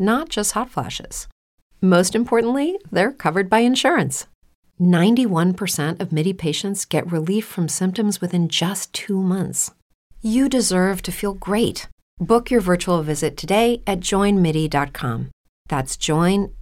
not just hot flashes. Most importantly, they're covered by insurance. 91% of MIDI patients get relief from symptoms within just two months. You deserve to feel great. Book your virtual visit today at joinmidi.com. That's joinmidi.com.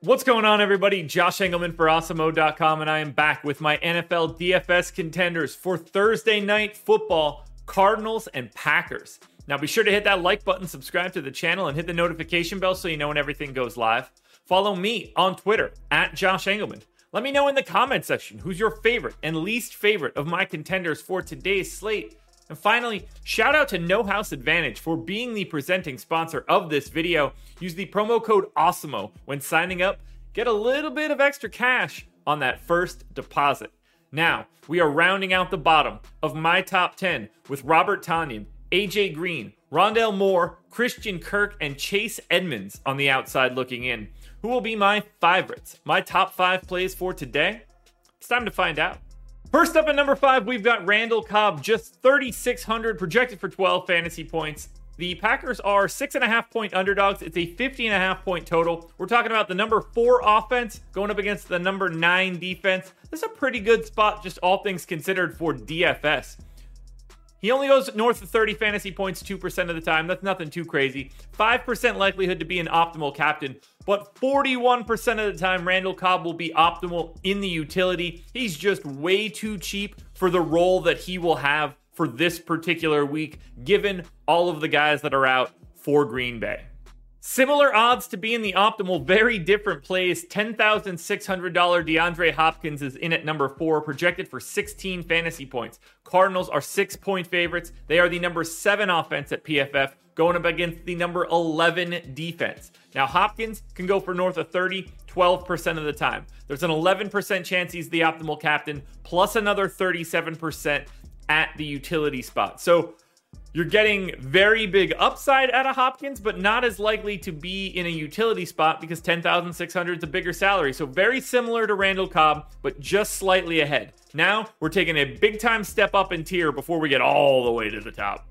What's going on, everybody? Josh Engelman for Awesemo.com, and I am back with my NFL DFS contenders for Thursday night football Cardinals and Packers. Now, be sure to hit that like button, subscribe to the channel, and hit the notification bell so you know when everything goes live. Follow me on Twitter at Josh Engleman. Let me know in the comment section who's your favorite and least favorite of my contenders for today's slate. And finally, shout out to No House Advantage for being the presenting sponsor of this video. Use the promo code AWESEMO when signing up. Get a little bit of extra cash on that first deposit. Now, we are rounding out the bottom of my top 10 with Robert Tonyan, AJ Green, Rondale Moore, Christian Kirk, and Chase Edmonds on the outside looking in. Who will be my favorites? My top five plays for today? It's time to find out. First up at number five, we've got Randall Cobb, just 3,600, projected for 12 fantasy points. The Packers are six and a half point underdogs. It's a 50 and a half point total. We're talking about the number four offense going up against the number nine defense. This is a pretty good spot, just all things considered, for DFS. He only goes north of 30 fantasy points 2% of the time. That's nothing too crazy. 5% likelihood to be an optimal captain, but 41% of the time, Randall Cobb will be optimal in the utility. He's just way too cheap for the role that he will have for this particular week, given all of the guys that are out for Green Bay. Similar odds to be in the optimal, very different plays. $10,600 DeAndre Hopkins is in at number four, projected for 16 fantasy points. Cardinals are six point favorites. They are the number seven offense at PFF, going up against the number 11 defense. Now, Hopkins can go for north of 30, 12% of the time. There's an 11% chance he's the optimal captain, plus another 37% at the utility spot. So, you're getting very big upside out of Hopkins, but not as likely to be in a utility spot because 10,600 is a bigger salary. So very similar to Randall Cobb, but just slightly ahead. Now we're taking a big time step up in tier before we get all the way to the top.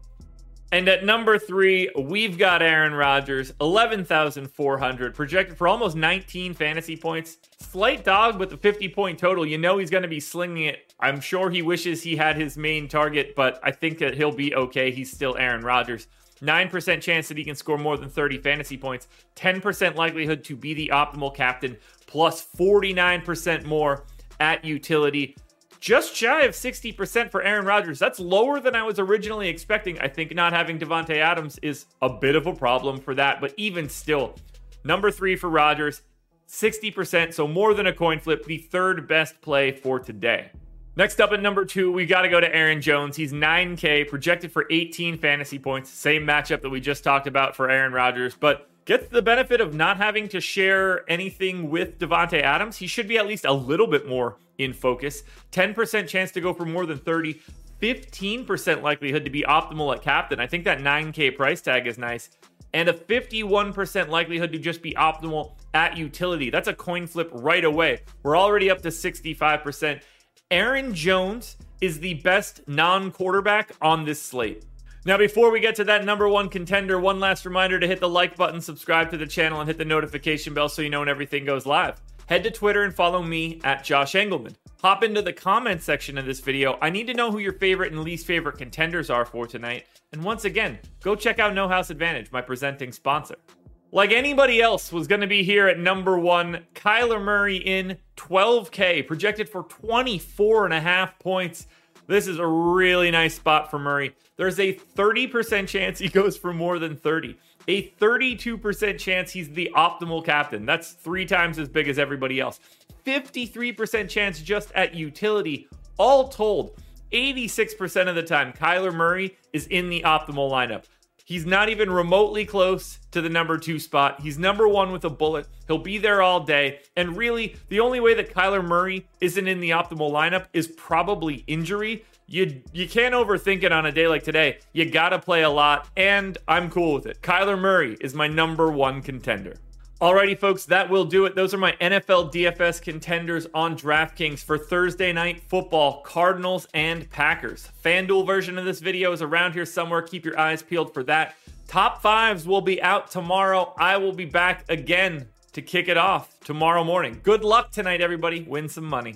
And at number three, we've got Aaron Rodgers, 11,400, projected for almost 19 fantasy points. Slight dog with the 50 point total. You know he's going to be slinging it. I'm sure he wishes he had his main target, but I think that he'll be okay. He's still Aaron Rodgers. 9% chance that he can score more than 30 fantasy points, 10% likelihood to be the optimal captain, plus 49% more at utility just shy of 60% for Aaron Rodgers. That's lower than I was originally expecting. I think not having Davante Adams is a bit of a problem for that, but even still, number three for Rodgers, 60%, so more than a coin flip, the third best play for today. Next up at number two, we got to go to Aaron Jones. He's 9K, projected for 18 fantasy points. Same matchup that we just talked about for Aaron Rodgers, but gets the benefit of not having to share anything with Davante Adams. He should be at least a little bit more in focus. 10% chance to go for more than 30. 15% likelihood to be optimal at captain. I think that 9K price tag is nice. And a 51% likelihood to just be optimal at utility. That's a coin flip right away. We're already up to 65%. Aaron Jones is the best non quarterback on this slate. Now, before we get to that number one contender, one last reminder to hit the like button, subscribe to the channel, and hit the notification bell so you know when everything goes live. Head to Twitter and follow me at Josh Engelman. Hop into the comment section of this video. I need to know who your favorite and least favorite contenders are for tonight. And once again, go check out No House Advantage, my presenting sponsor. Like anybody else was going to be here at number one, Kyler Murray in 12K, projected for 24 and a half points. This is a really nice spot for Murray. There's a 30% chance he goes for more than 30. A 32% chance he's the optimal captain. That's three times as big as everybody else. 53% chance just at utility. All told, 86% of the time, Kyler Murray is in the optimal lineup. He's not even remotely close to the number two spot. He's number one with a bullet. He'll be there all day. And really, the only way that Kyler Murray isn't in the optimal lineup is probably injury. You you can't overthink it on a day like today. You gotta play a lot, and I'm cool with it. Kyler Murray is my number one contender. Alrighty, folks, that will do it. Those are my NFL DFS contenders on DraftKings for Thursday night football, Cardinals and Packers. FanDuel version of this video is around here somewhere. Keep your eyes peeled for that. Top fives will be out tomorrow. I will be back again to kick it off tomorrow morning. Good luck tonight, everybody. Win some money.